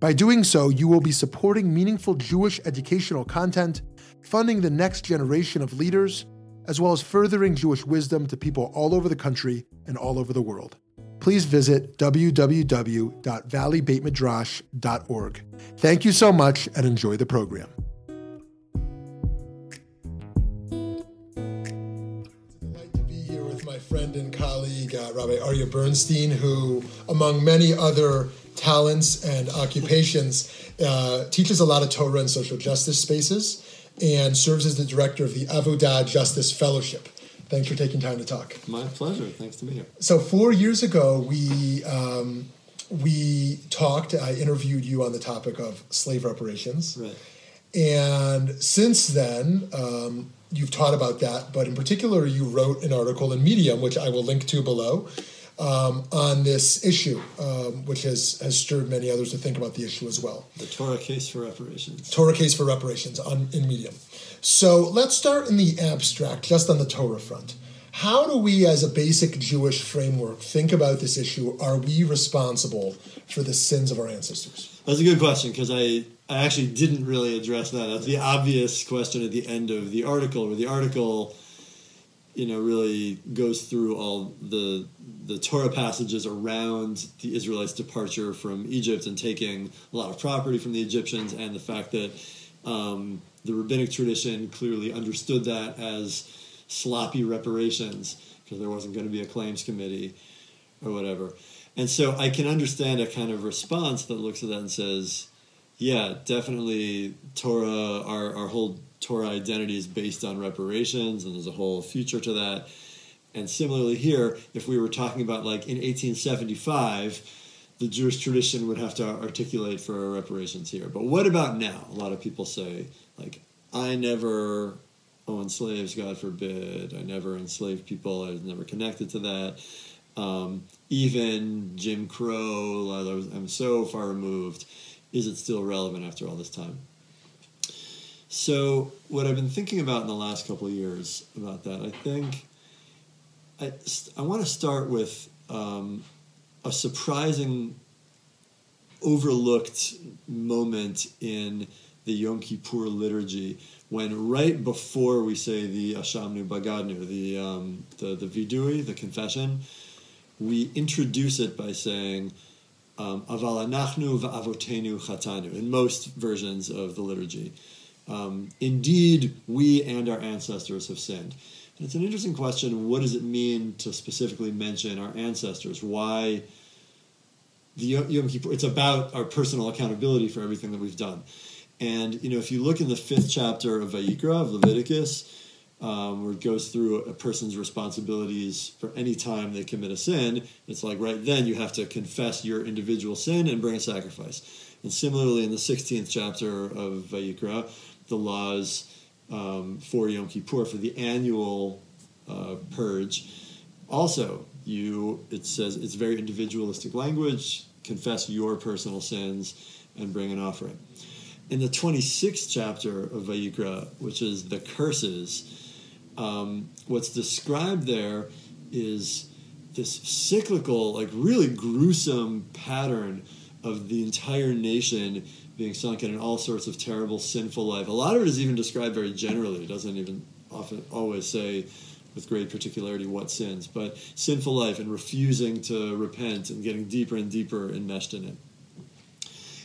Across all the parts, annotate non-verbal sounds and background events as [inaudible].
By doing so, you will be supporting meaningful Jewish educational content, funding the next generation of leaders, as well as furthering Jewish wisdom to people all over the country and all over the world. Please visit www.valleybeitmidrash.org. Thank you so much and enjoy the program. delight to be here with my friend and colleague, uh, Rabbi Aryeh Bernstein, who, among many other talents and occupations, uh, teaches a lot of Torah and social justice spaces and serves as the director of the Avodah Justice Fellowship. Thanks for taking time to talk. My pleasure. Thanks to be here. So four years ago, we um, we talked. I interviewed you on the topic of slave reparations. Right. And since then, um, you've taught about that, but in particular, you wrote an article in Medium, which I will link to below, um, on this issue, um, which has, has stirred many others to think about the issue as well. The Torah case for reparations. Torah case for reparations on in Medium. So let's start in the abstract, just on the Torah front. How do we, as a basic Jewish framework, think about this issue? Are we responsible for the sins of our ancestors? That's a good question because I, I actually didn't really address that. That's the obvious question at the end of the article, where the article, you know, really goes through all the the Torah passages around the Israelites' departure from Egypt and taking a lot of property from the Egyptians, and the fact that um, the rabbinic tradition clearly understood that as sloppy reparations because there wasn't going to be a claims committee or whatever. And so I can understand a kind of response that looks at that and says, yeah, definitely Torah, our, our whole Torah identity is based on reparations, and there's a whole future to that. And similarly here, if we were talking about like in 1875, the Jewish tradition would have to articulate for reparations here. But what about now? A lot of people say, like, I never owned slaves, God forbid. I never enslaved people. I was never connected to that. Um, even Jim Crow, I'm so far removed. Is it still relevant after all this time? So, what I've been thinking about in the last couple of years about that, I think I, I want to start with um, a surprising, overlooked moment in the Yom Kippur liturgy when right before we say the Ashamnu Bagadnu, the, um, the, the Vidui, the confession, we introduce it by saying, um, Aval anachnu va'avotenu chatanu, in most versions of the liturgy. Um, Indeed, we and our ancestors have sinned. It's an interesting question. What does it mean to specifically mention our ancestors? Why the Yom Kippur? It's about our personal accountability for everything that we've done. And you know, if you look in the fifth chapter of Vayikra of Leviticus, um, where it goes through a person's responsibilities for any time they commit a sin, it's like right then you have to confess your individual sin and bring a sacrifice. And similarly, in the 16th chapter of Vayikra, the laws um, for Yom Kippur for the annual uh, purge, also you it says it's very individualistic language. Confess your personal sins and bring an offering. In the 26th chapter of Vayikra, which is the curses, um, what's described there is this cyclical, like really gruesome pattern of the entire nation being sunken in all sorts of terrible, sinful life. A lot of it is even described very generally. It doesn't even often always say with great particularity what sins, but sinful life and refusing to repent and getting deeper and deeper enmeshed in it.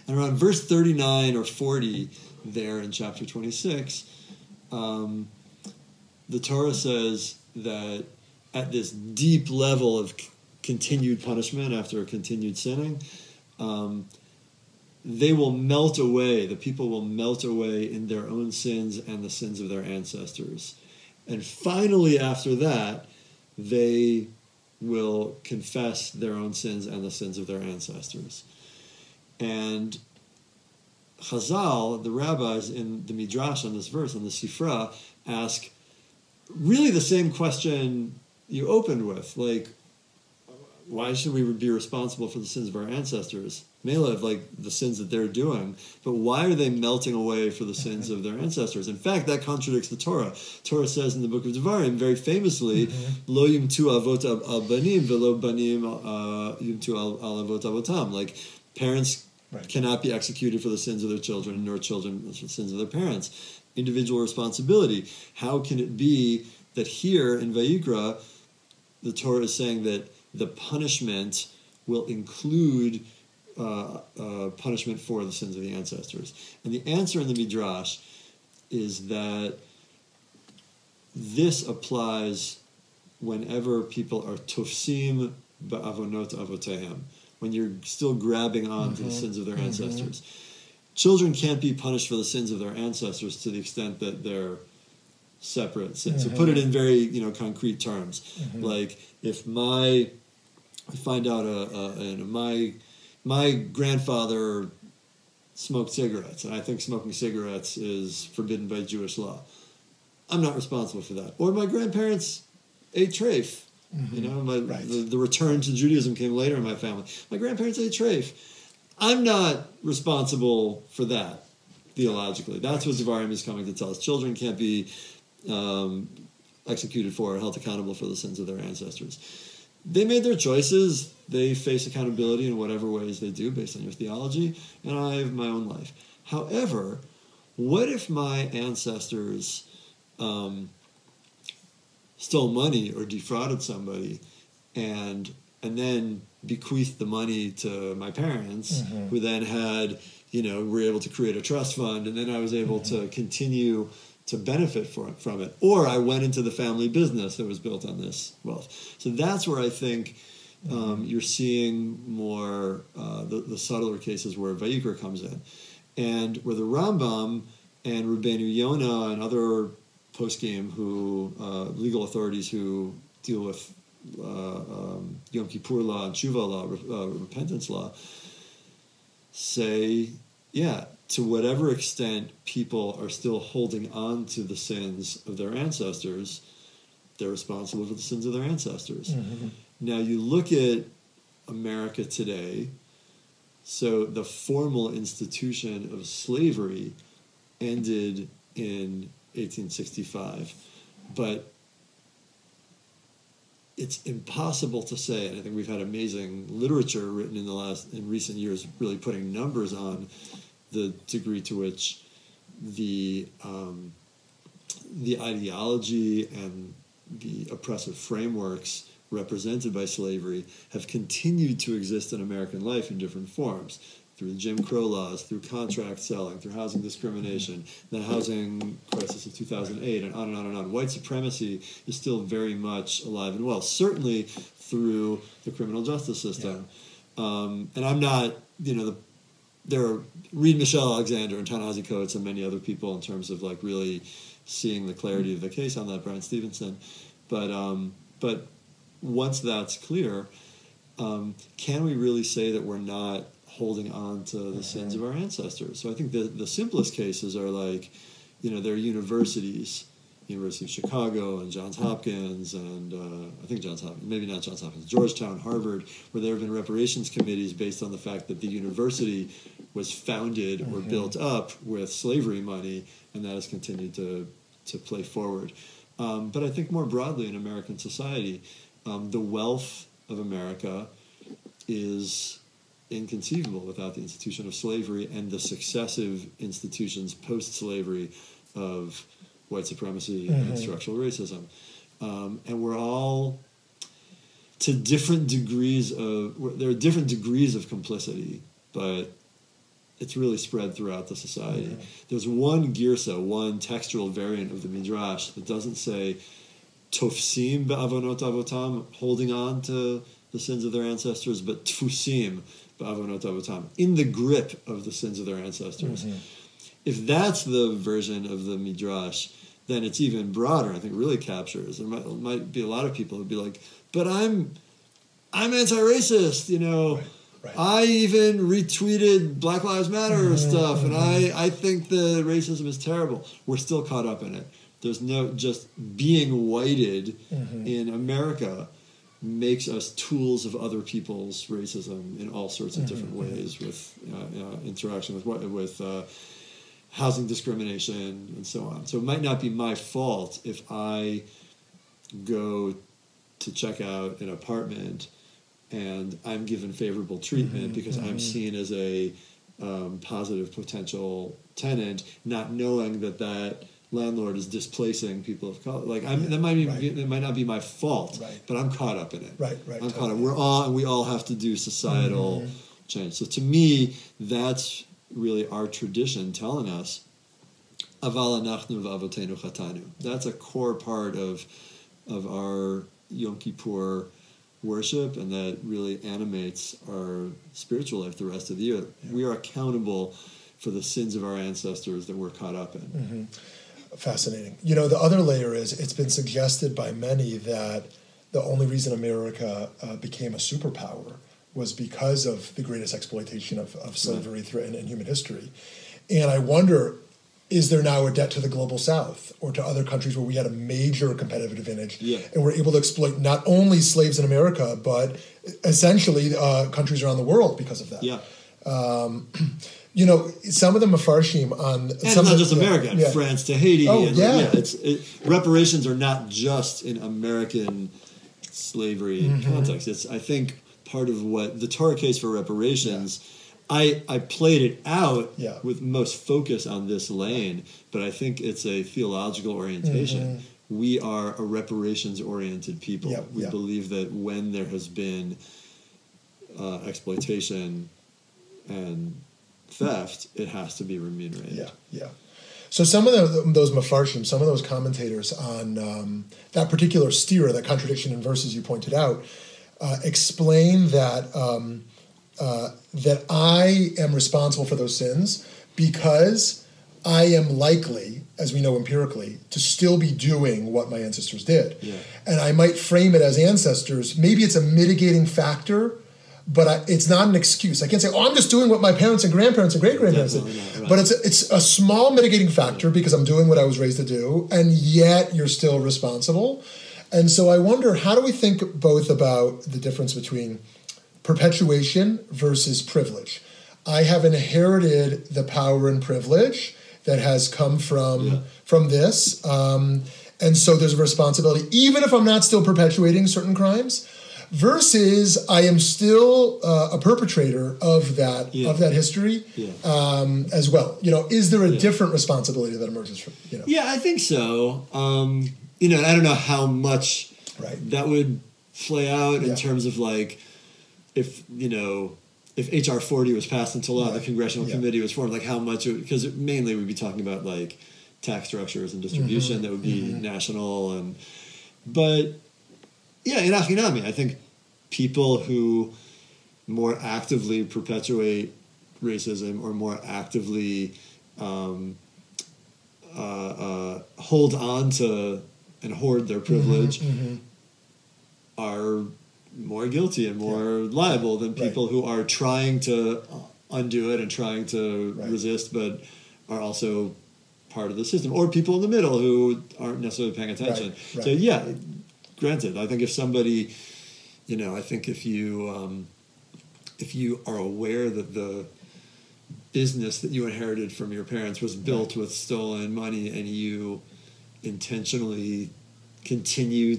And around verse 39 or 40, there in chapter 26, um, the Torah says that at this deep level of c- continued punishment after continued sinning, um, they will melt away, the people will melt away in their own sins and the sins of their ancestors. And finally, after that, they will confess their own sins and the sins of their ancestors. And Chazal, the rabbis in the Midrash on this verse, on the Sifra, ask really the same question you opened with. Like, why should we be responsible for the sins of our ancestors? Melev, like the sins that they're doing, but why are they melting away for the sins of their ancestors? In fact, that contradicts the Torah. Torah says in the book of Devarim, very famously, mm-hmm. "Lo yumtu avot al banim velo banim uh, yumtu al avot avotam." Like parents right. cannot be executed for the sins of their children, nor children for the sins of their parents. Individual responsibility. How can it be that here in Vayikra, the Torah is saying that the punishment will include uh, uh, punishment for the sins of the ancestors. And the answer in the Midrash is that this applies whenever people are tofsim ba'avonot avotehem, when you're still grabbing on mm-hmm. to the mm-hmm. sins of their mm-hmm. ancestors. Children can't be punished for the sins of their ancestors to the extent that they're separate sins. Mm-hmm. So put it in very you know concrete terms, mm-hmm. like if my I find out a, a, a my my grandfather smoked cigarettes, and I think smoking cigarettes is forbidden by Jewish law. I'm not responsible for that. Or my grandparents ate treif. Mm-hmm. You know, my, right. the, the, return to Judaism came later in my family. My grandparents ate treif. I'm not responsible for that theologically. That's what Devarim is coming to tell us. Children can't be um, executed for or held accountable for the sins of their ancestors they made their choices. They face accountability in whatever ways they do based on your theology, and I have my own life. However, what if my ancestors um, stole money or defrauded somebody, and and then bequeathed the money to my parents, mm-hmm. who then had you know were able to create a trust fund, and then I was able mm-hmm. to continue to benefit from it. Or I went into the family business that was built on this wealth. So that's where I think um, you're seeing more uh, the, the, subtler cases where Vayikra comes in. And where the Rambam and Rabbeinu Yonah and other poskim who, uh, legal authorities who deal with uh, um, Yom Kippur law and Tshuva law, uh, repentance law, say, yeah, to whatever extent people are still holding on to the sins of their ancestors, they're responsible for the sins of their ancestors. Mm-hmm. Now, you look at America today, so the formal institution of slavery ended in 1865, but it's impossible to say, and I think we've had amazing literature written in the last in recent years, really putting numbers on the degree to which the um, the ideology and the oppressive frameworks represented by slavery have continued to exist in American life in different forms through the Jim Crow laws, through contract selling, through housing discrimination, the housing crisis of 2008, and on and on and on. White supremacy is still very much alive and well, certainly through the criminal justice system. Yeah. Um, and I'm not, you know, the there are read Michelle Alexander and Ta-Nehisi Coates and many other people in terms of like really seeing the clarity of the case on that Brian Stevenson, but um, but once that's clear, um, can we really say that we're not holding on to the mm-hmm. sins of our ancestors? So I think the the simplest cases are like, you know, there are universities University of Chicago and Johns Hopkins and uh, I think Johns Hopkins, maybe not Johns Hopkins, Georgetown, Harvard, where there have been reparations committees based on the fact that the university was founded mm-hmm. or built up with slavery money, and that has continued to to play forward. Um, but I think more broadly in American society, um, the wealth of America is inconceivable without the institution of slavery and the successive institutions post slavery of white supremacy mm-hmm. and structural racism. Um, and we're all to different degrees of there are different degrees of complicity, but it's really spread throughout the society. Mm-hmm. There's one girsa, one textual variant of the midrash that doesn't say tofsim be'avonot avotam, holding on to the sins of their ancestors, but tfusim in the grip of the sins of their ancestors. Mm-hmm. If that's the version of the midrash, then it's even broader. I think really captures. There might, might be a lot of people who'd be like, "But I'm, I'm anti-racist," you know, right. I even retweeted Black Lives Matter Mm-hmm, stuff, and I, I think the racism is terrible. We're still caught up in it. There's no just being whited Mm-hmm. in America makes us tools of other people's racism in all sorts of different Mm-hmm. ways with uh, uh, interaction with what with uh, housing discrimination and so on. So it might not be my fault if I go to check out an apartment and I'm given favorable treatment because I'm seen as a um, positive potential tenant, not knowing that that landlord is displacing people of color. Like I'm, that might be, Right. that might not be my fault, Right. but I'm caught up in it. Right, right, I'm caught up. We're all, and we all have to do societal mm-hmm. change. So to me, that's really our tradition telling us Aval anachnu v'avotenu chatanu. That's a core part of of our Yom Kippur worship, and that really animates our spiritual life the rest of the year. We are accountable for the sins of our ancestors that we're caught up in. Mm-hmm. Fascinating. You know, the other layer is it's been suggested by many that the only reason America uh, became a superpower was because of the greatest exploitation of, of slavery through in, in human history. And I wonder, is there now a debt to the global south or to other countries where we had a major competitive advantage Yeah. and we're able to exploit not only slaves in America, but essentially uh, countries around the world because of that? Yeah, [clears throat] You know, some of the mafarshim on and some not of just America, yeah. France to Haiti. Oh, and, yeah. it's it, reparations are not just in American slavery Mm-hmm. context. It's I think part of what the Torah case for reparations. I, I played it out Yeah. with most focus on this lane, but I think it's a theological orientation. We are a reparations oriented people. Mm-hmm. Yeah, we yeah. believe that when there has been uh, exploitation and theft, it has to be remunerated. Yeah, yeah. So some of the, those mafarshim, some of those commentators on um, that particular stira, that contradiction in verses you pointed out, uh, explain that um, uh, that I am responsible for those sins because I am likely, as we know empirically, to still be doing what my ancestors did. Yeah. And I might frame it as ancestors. Maybe it's a mitigating factor, but I, it's not an excuse. I can't say, "Oh, I'm just doing what my parents and grandparents and great grandparents did." Right. But it's a, it's a small mitigating factor because I'm doing what I was raised to do, and yet you're still responsible. And so I wonder, how do we think both about the difference between perpetuation versus privilege? I have inherited the power and privilege that has come from Yeah. from this, um, and so there's a responsibility, even if I'm not still perpetuating certain crimes. Versus, I am still uh, a perpetrator of that Yeah. of that history Yeah. um, as well. You know, is there a different responsibility that emerges from you know? Yeah, I think so. Um, you know, I don't know how much Right. that would play out Yeah. in terms of like if you know if HR forty was passed into law, the congressional Yeah. committee was formed. Like how much? Because mainly we'd be talking about like tax structures and distribution Mm-hmm. that would be national and but yeah, in Achinami, I think people who more actively perpetuate racism or more actively um, uh, uh, hold on to and hoard their privilege Mm-hmm, are more guilty and more liable than Right. people who are trying to undo it and trying to Right. resist but are also part of the system or people in the middle who aren't necessarily paying attention right. so yeah granted i think if somebody you know i think if you um, if you are aware that the business that you inherited from your parents was built with stolen money and you intentionally continue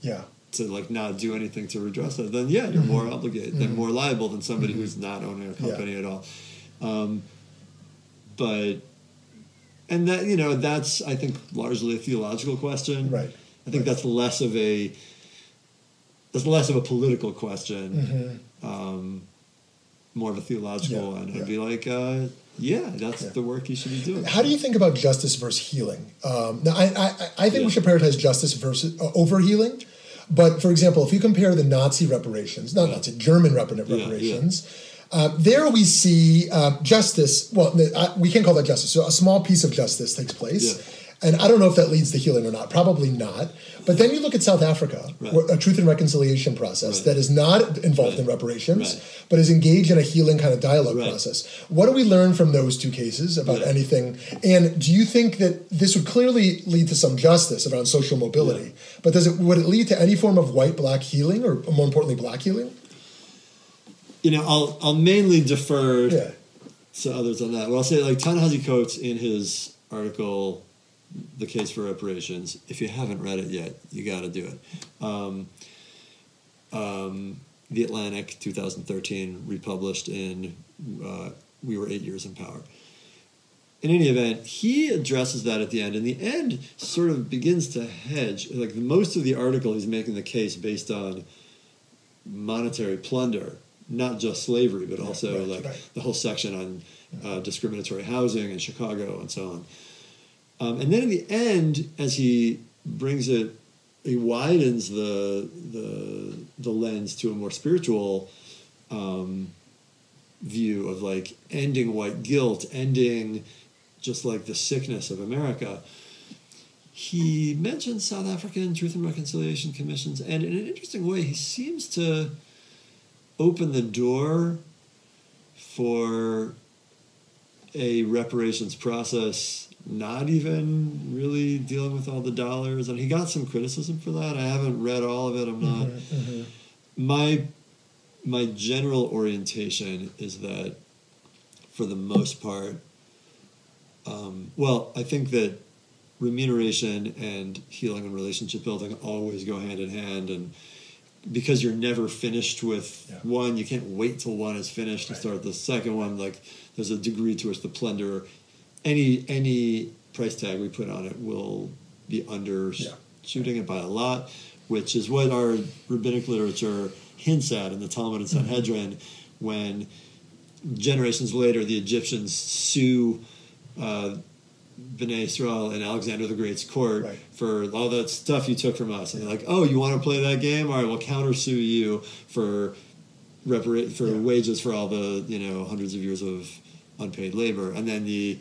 Yeah, to like not do anything to redress it, then yeah, you're more obligated. They're more liable than somebody who's not owning a company at all. Um, but and that you know that's I think largely a theological question. Right. I think that's less of a that's less of a political question, um, more of a theological Yeah, one. I'd yeah. be like, uh, yeah, that's Yeah. the work you should be doing. How do you think about justice versus healing? Um, now, I, I, I think we should prioritize justice versus uh, over healing. But for example, if you compare the Nazi reparations, not Nazi, German reparations, uh, there we see uh, justice. Well, uh, we can't call that justice. So a small piece of justice takes place. And I don't know if that leads to healing or not. Probably not. But then you look at South Africa, Right. a truth and reconciliation process Right. that is not involved Right. in reparations, but is engaged in a healing kind of dialogue process. What do we learn from those two cases about anything? And do you think that this would clearly lead to some justice around social mobility? But does it would it lead to any form of white black healing, or more importantly, black healing? You know, I'll I'll mainly defer Yeah. to others on that. Well, I'll say like Ta-Nehisi Coates in his article, "The Case for Reparations." If you haven't read it yet, you got to do it. Um, um, the Atlantic, 2013, republished in uh, "We Were Eight Years in Power." In any event, he addresses that at the end. And the end sort of begins to hedge. Like most of the article, he's making the case based on monetary plunder, not just slavery, but also right, like right. the whole section on uh, discriminatory housing in Chicago and so on. Um, and then in the end, as he brings it, he widens the the the lens to a more spiritual um, view of like ending white guilt, ending just like the sickness of America. He mentions South African Truth and Reconciliation Commissions, and in an interesting way, he seems to open the door for a reparations process not even really dealing with all the dollars. And he got some criticism for that. I haven't read all of it. I'm not my my general orientation is that for the most part um, well i think that remuneration and healing and relationship building always go hand in hand. And because you're never finished with Yeah. one you can't wait till one is finished to start the second one. Like there's a degree to which the plunder any any price tag we put on it will be under Yeah. shooting it by a lot which is what our rabbinic literature hints at in the talmud and Mm-hmm. sanhedrin when generations later the egyptians sue uh, B'nai Israel and Alexander the Great's court Right. for all that stuff you took from us. And they're like, oh, you want to play that game? All right, we'll countersue you for repara- for Yeah. wages for all the you know hundreds of years of unpaid labor. And then the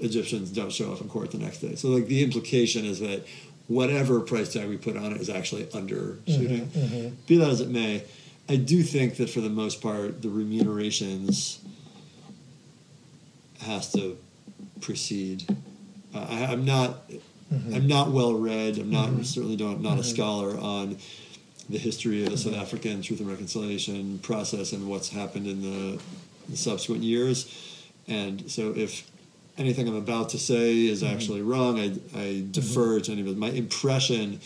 Egyptians don't show up in court the next day. So like the implication is that whatever price tag we put on it is actually undershooting. Mm-hmm, mm-hmm, Be that as it may, I do think that for the most part, the remunerations has to precede. Uh, I, I'm not. Mm-hmm. I'm not well read. I'm not mm-hmm. certainly don't not a scholar on the history of the South African Truth and Reconciliation process and what's happened in the, the subsequent years. And so, if anything I'm about to say is actually wrong, I, I defer to anybody. My impression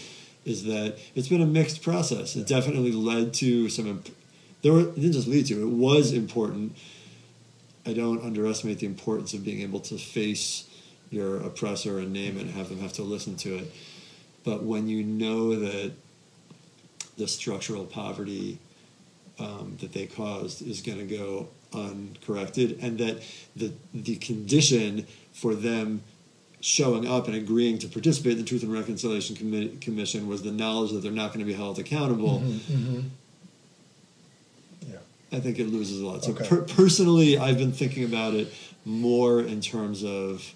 is that it's been a mixed process. It definitely led to some. Imp- there were, it didn't just lead to. It was important. I don't underestimate the importance of being able to face your oppressor and name it and have them have to listen to it. But when you know that the structural poverty um, that they caused is going to go uncorrected, and that the the condition for them showing up and agreeing to participate in the Truth and Reconciliation Commi- Commission was the knowledge that they're not going to be held accountable. Mm-hmm. Yeah. I think it loses a lot. So Okay. per- personally, I've been thinking about it more in terms of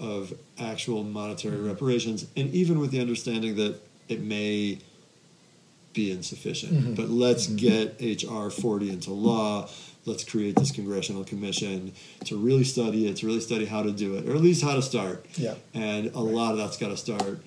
of actual monetary Mm-hmm. reparations, and even with the understanding that it may be insufficient. Mm-hmm. But let's get HR 40 into law. Let's create this congressional commission to really study it, to really study how to do it, or at least how to start. Yeah. And a lot of that's got to start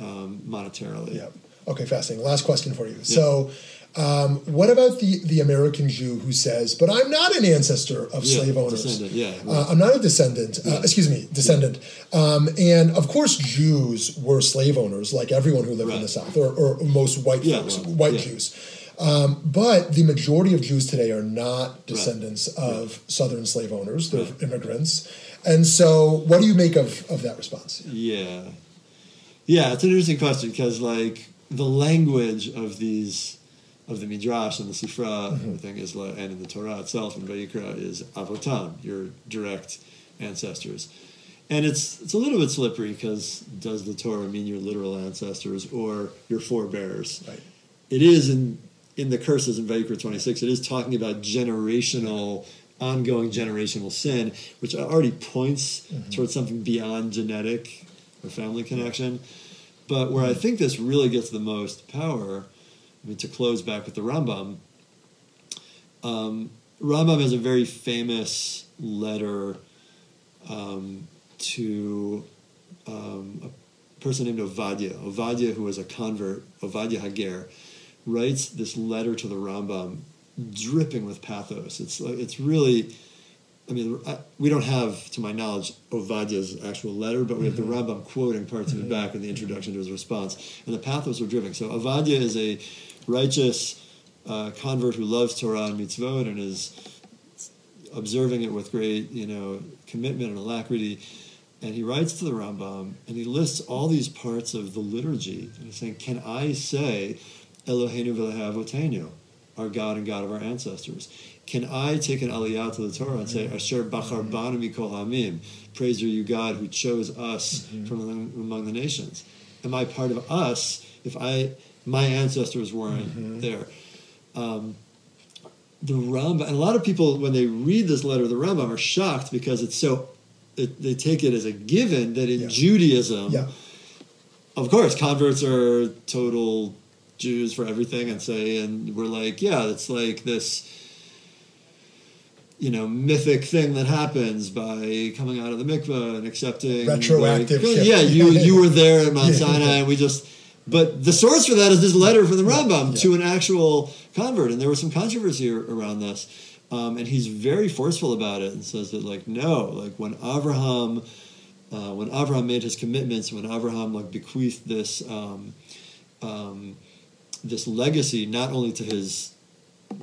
um, monetarily. Yeah. Okay, fascinating. Last question for you. So, um, what about the, the American Jew who says, but I'm not an ancestor of Yeah, slave owners? yeah, Uh, I'm not a descendant. Uh, excuse me, descendant. Um, and of course, Jews were slave owners, like everyone who lived in the South, or, or most white folks, well, white. Jews. Um, but the majority of Jews today are not descendants of Southern slave owners; they're Right. immigrants. And so, what do you make of, of that response? Yeah. Yeah, it's an interesting question because like the language of these of the midrash and the sifra and mm-hmm. everything is and in the Torah itself in Vayikra is avotam, your direct ancestors, and it's it's a little bit slippery because does the Torah mean your literal ancestors or your forebears? Right. It is in in the curses in Vayikra twenty six. It is talking about generational. Ongoing generational sin, which already points mm-hmm. towards something beyond genetic or family connection. But where I think this really gets the most power, I mean, to close back with the Rambam, um, Rambam has a very famous letter um, to um, a person named Ovadia. Ovadia, who was a convert, Ovadia Hager, writes this letter to the Rambam, dripping with pathos. It's it's really, I mean, I, we don't have, to my knowledge, Ovadia's actual letter, but we have the Rambam quoting parts of it back in the introduction to his response, and the pathos are dripping. So Ovadia is a righteous uh, convert who loves Torah and mitzvot and is observing it with great, you know, commitment and alacrity. And he writes to the Rambam and he lists all these parts of the liturgy. And he's saying, Can I say Eloheinu v'lehavotenu, our God and God of our ancestors? Can I take an aliyah to the Torah and say, mm-hmm. Asher bachar mm-hmm. banu mikol hamim, praise are you God who chose us mm-hmm. from among, among the nations? Am I part of us if I my ancestors weren't there? Um, the Rambam, and a lot of people, when they read this letter of the Rambam, are shocked because it's so, it, they take it as a given that in Yeah. Judaism, Yeah. of course, converts are total Jews for everything and say, and we're like, yeah, it's like this, you know, mythic thing that happens by coming out of the mikveh and accepting Retroactive like, yeah, you [laughs] you were there at Mount Yeah. Sinai, and we just. But the source for that is this letter from the Rambam Yeah. to an actual convert, and there was some controversy around this. Um, and he's very forceful about it and says that like no, like when Abraham, uh, when Abraham made his commitments, when Abraham like bequeathed this um, um, this legacy not only to his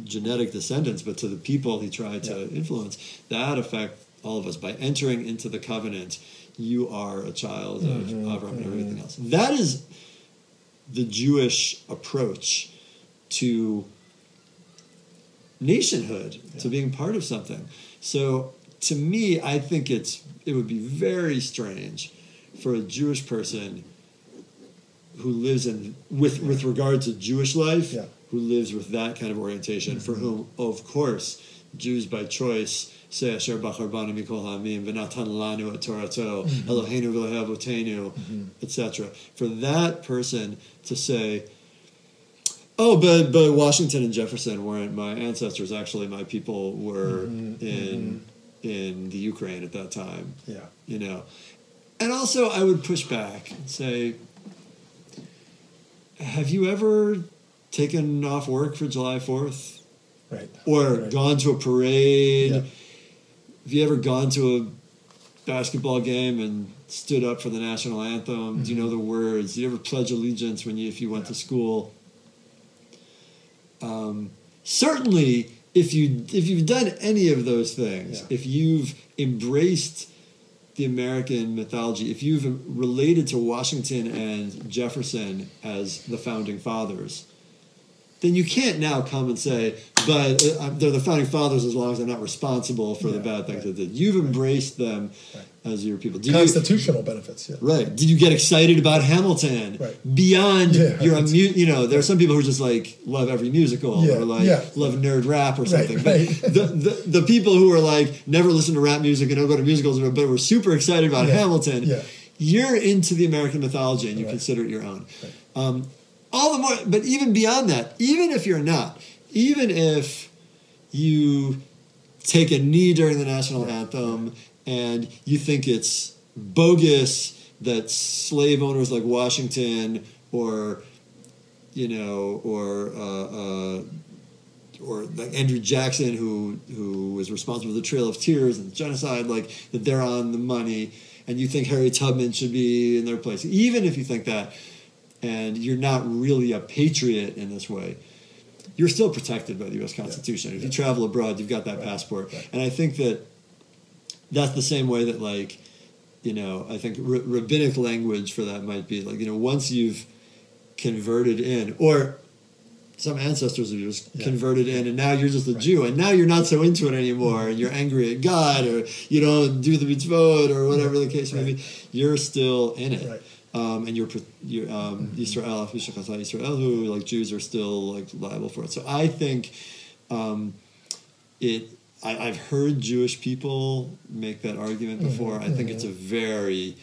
genetic descendants but to the people he tried to influence, that affect all of us by entering into the covenant. You are a child of Mm-hmm. Abraham and everything else. That is the Jewish approach to nationhood, to being part of something. So to me, I think it's it would be very strange for a Jewish person who lives in with with regard to Jewish life, Yeah. who lives with that kind of orientation, for mm-hmm. whom, of course, Jews by choice say Asher Bachar Banu Mikol Hamim V'Natan Lanu mm-hmm. mm-hmm. Et Torato Eloheinu V'Lehavotenu, etc. For that person to say, Oh, but but Washington and Jefferson weren't my ancestors. Actually, my people were mm-hmm. in in the Ukraine at that time. Yeah. You know, and also I would push back and say, Have you ever taken off work for July Fourth, Right. or Right. gone to a parade? Yeah. Have you ever gone to a basketball game and stood up for the national anthem? Do you know the words? Do you ever pledge allegiance when you if you went to school? Um, certainly, if you if you've done any of those things, Yeah. if you've embraced the American mythology, if you've related to Washington and Jefferson as the founding fathers, then you can't now come and say, but uh, they're the founding fathers as long as they're not responsible for the bad things right. they did. You've embraced them Right. as your people. Did you, Constitutional benefits. Yeah. right. Did you get excited about Hamilton Right. beyond Yeah, your, right. mu- you know, there are some people who just like love every musical Yeah, or like yeah. love nerd rap or something. But the, the, the people who are like never listen to rap music and don't go to musicals, but were super excited about Yeah, Hamilton, yeah. you're into the American mythology and you consider it your own. Um, all the more, but even beyond that, even if you're not, even if you take a knee during the national anthem and you think it's bogus that slave owners like Washington or you know or uh, uh, or like Andrew Jackson who who was responsible for the Trail of Tears and genocide like that they're on the money and you think Harriet Tubman should be in their place. Even if you think that and you're not really a patriot in this way you're still protected by the U.S. Constitution. If you travel abroad, you've got that Right. passport, Right. and I think that that's the same way that like you know I think r- rabbinic language for that might be like you know once you've converted in or some ancestors are just Yeah. converted in and now you're just a Right. Jew and now you're not so into it anymore and you're angry at God or you don't do the mitzvot or whatever the case may be you're still in it. Um, and you're, pro- you're um, Israel, Afishachata Israel, who like Jews are still like liable for it. So I think um, it. I, I've heard Jewish people make that argument before. I think it's a very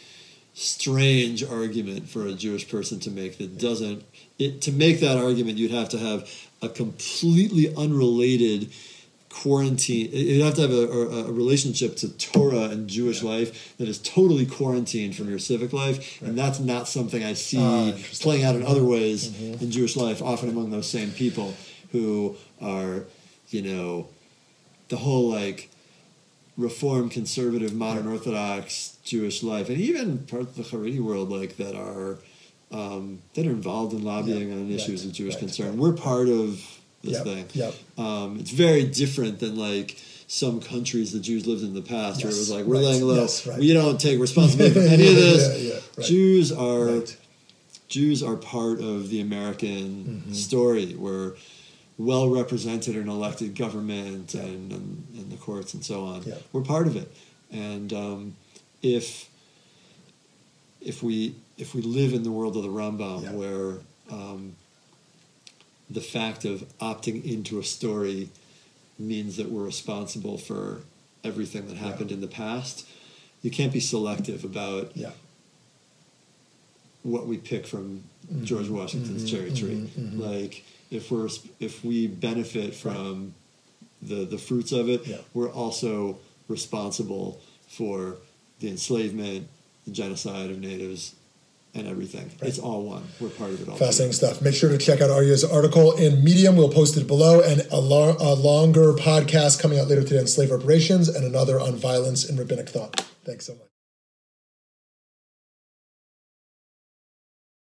strange argument for a Jewish person to make that doesn't it to make that argument you'd have to have a completely unrelated quarantine you'd have to have a, a, relationship to Torah and Jewish Yeah. life that is totally quarantined from your civic life and that's not something I see interesting. playing out in other ways Mm-hmm. in Jewish life often among those same people who are you know the whole like reform conservative modern orthodox jewish life and even parts of the haredi world like that are um, that are involved in lobbying Yeah, on issues right, of jewish right, concern right. we're part of this Yep, thing yep. um, it's very different than like some countries the jews lived in the past where it was like we're right, laying low yes, right. we don't take responsibility for any of [laughs] this Yeah, yeah, right. jews are. Jews are part of the American Mm-hmm. story. We're well represented in elected government and, and, and the courts and so on. Yeah. We're part of it. And um, if if we if we live in the world of the Rambam, Yeah. where um, the fact of opting into a story means that we're responsible for everything that happened in the past, you can't be selective about Yeah. what we pick from Mm-hmm. George Washington's mm-hmm. cherry tree. Mm-hmm. Mm-hmm. Like if we're if we benefit from the the fruits of it, Yeah. we're also responsible for the enslavement, the genocide of natives, and everything. It's all one. We're part of it all. Fascinating stuff. Make sure to check out Aryeh's article in Medium. We'll post it below, and a, lo- a longer podcast coming out later today on slave reparations and another on violence and rabbinic thought. Thanks so much.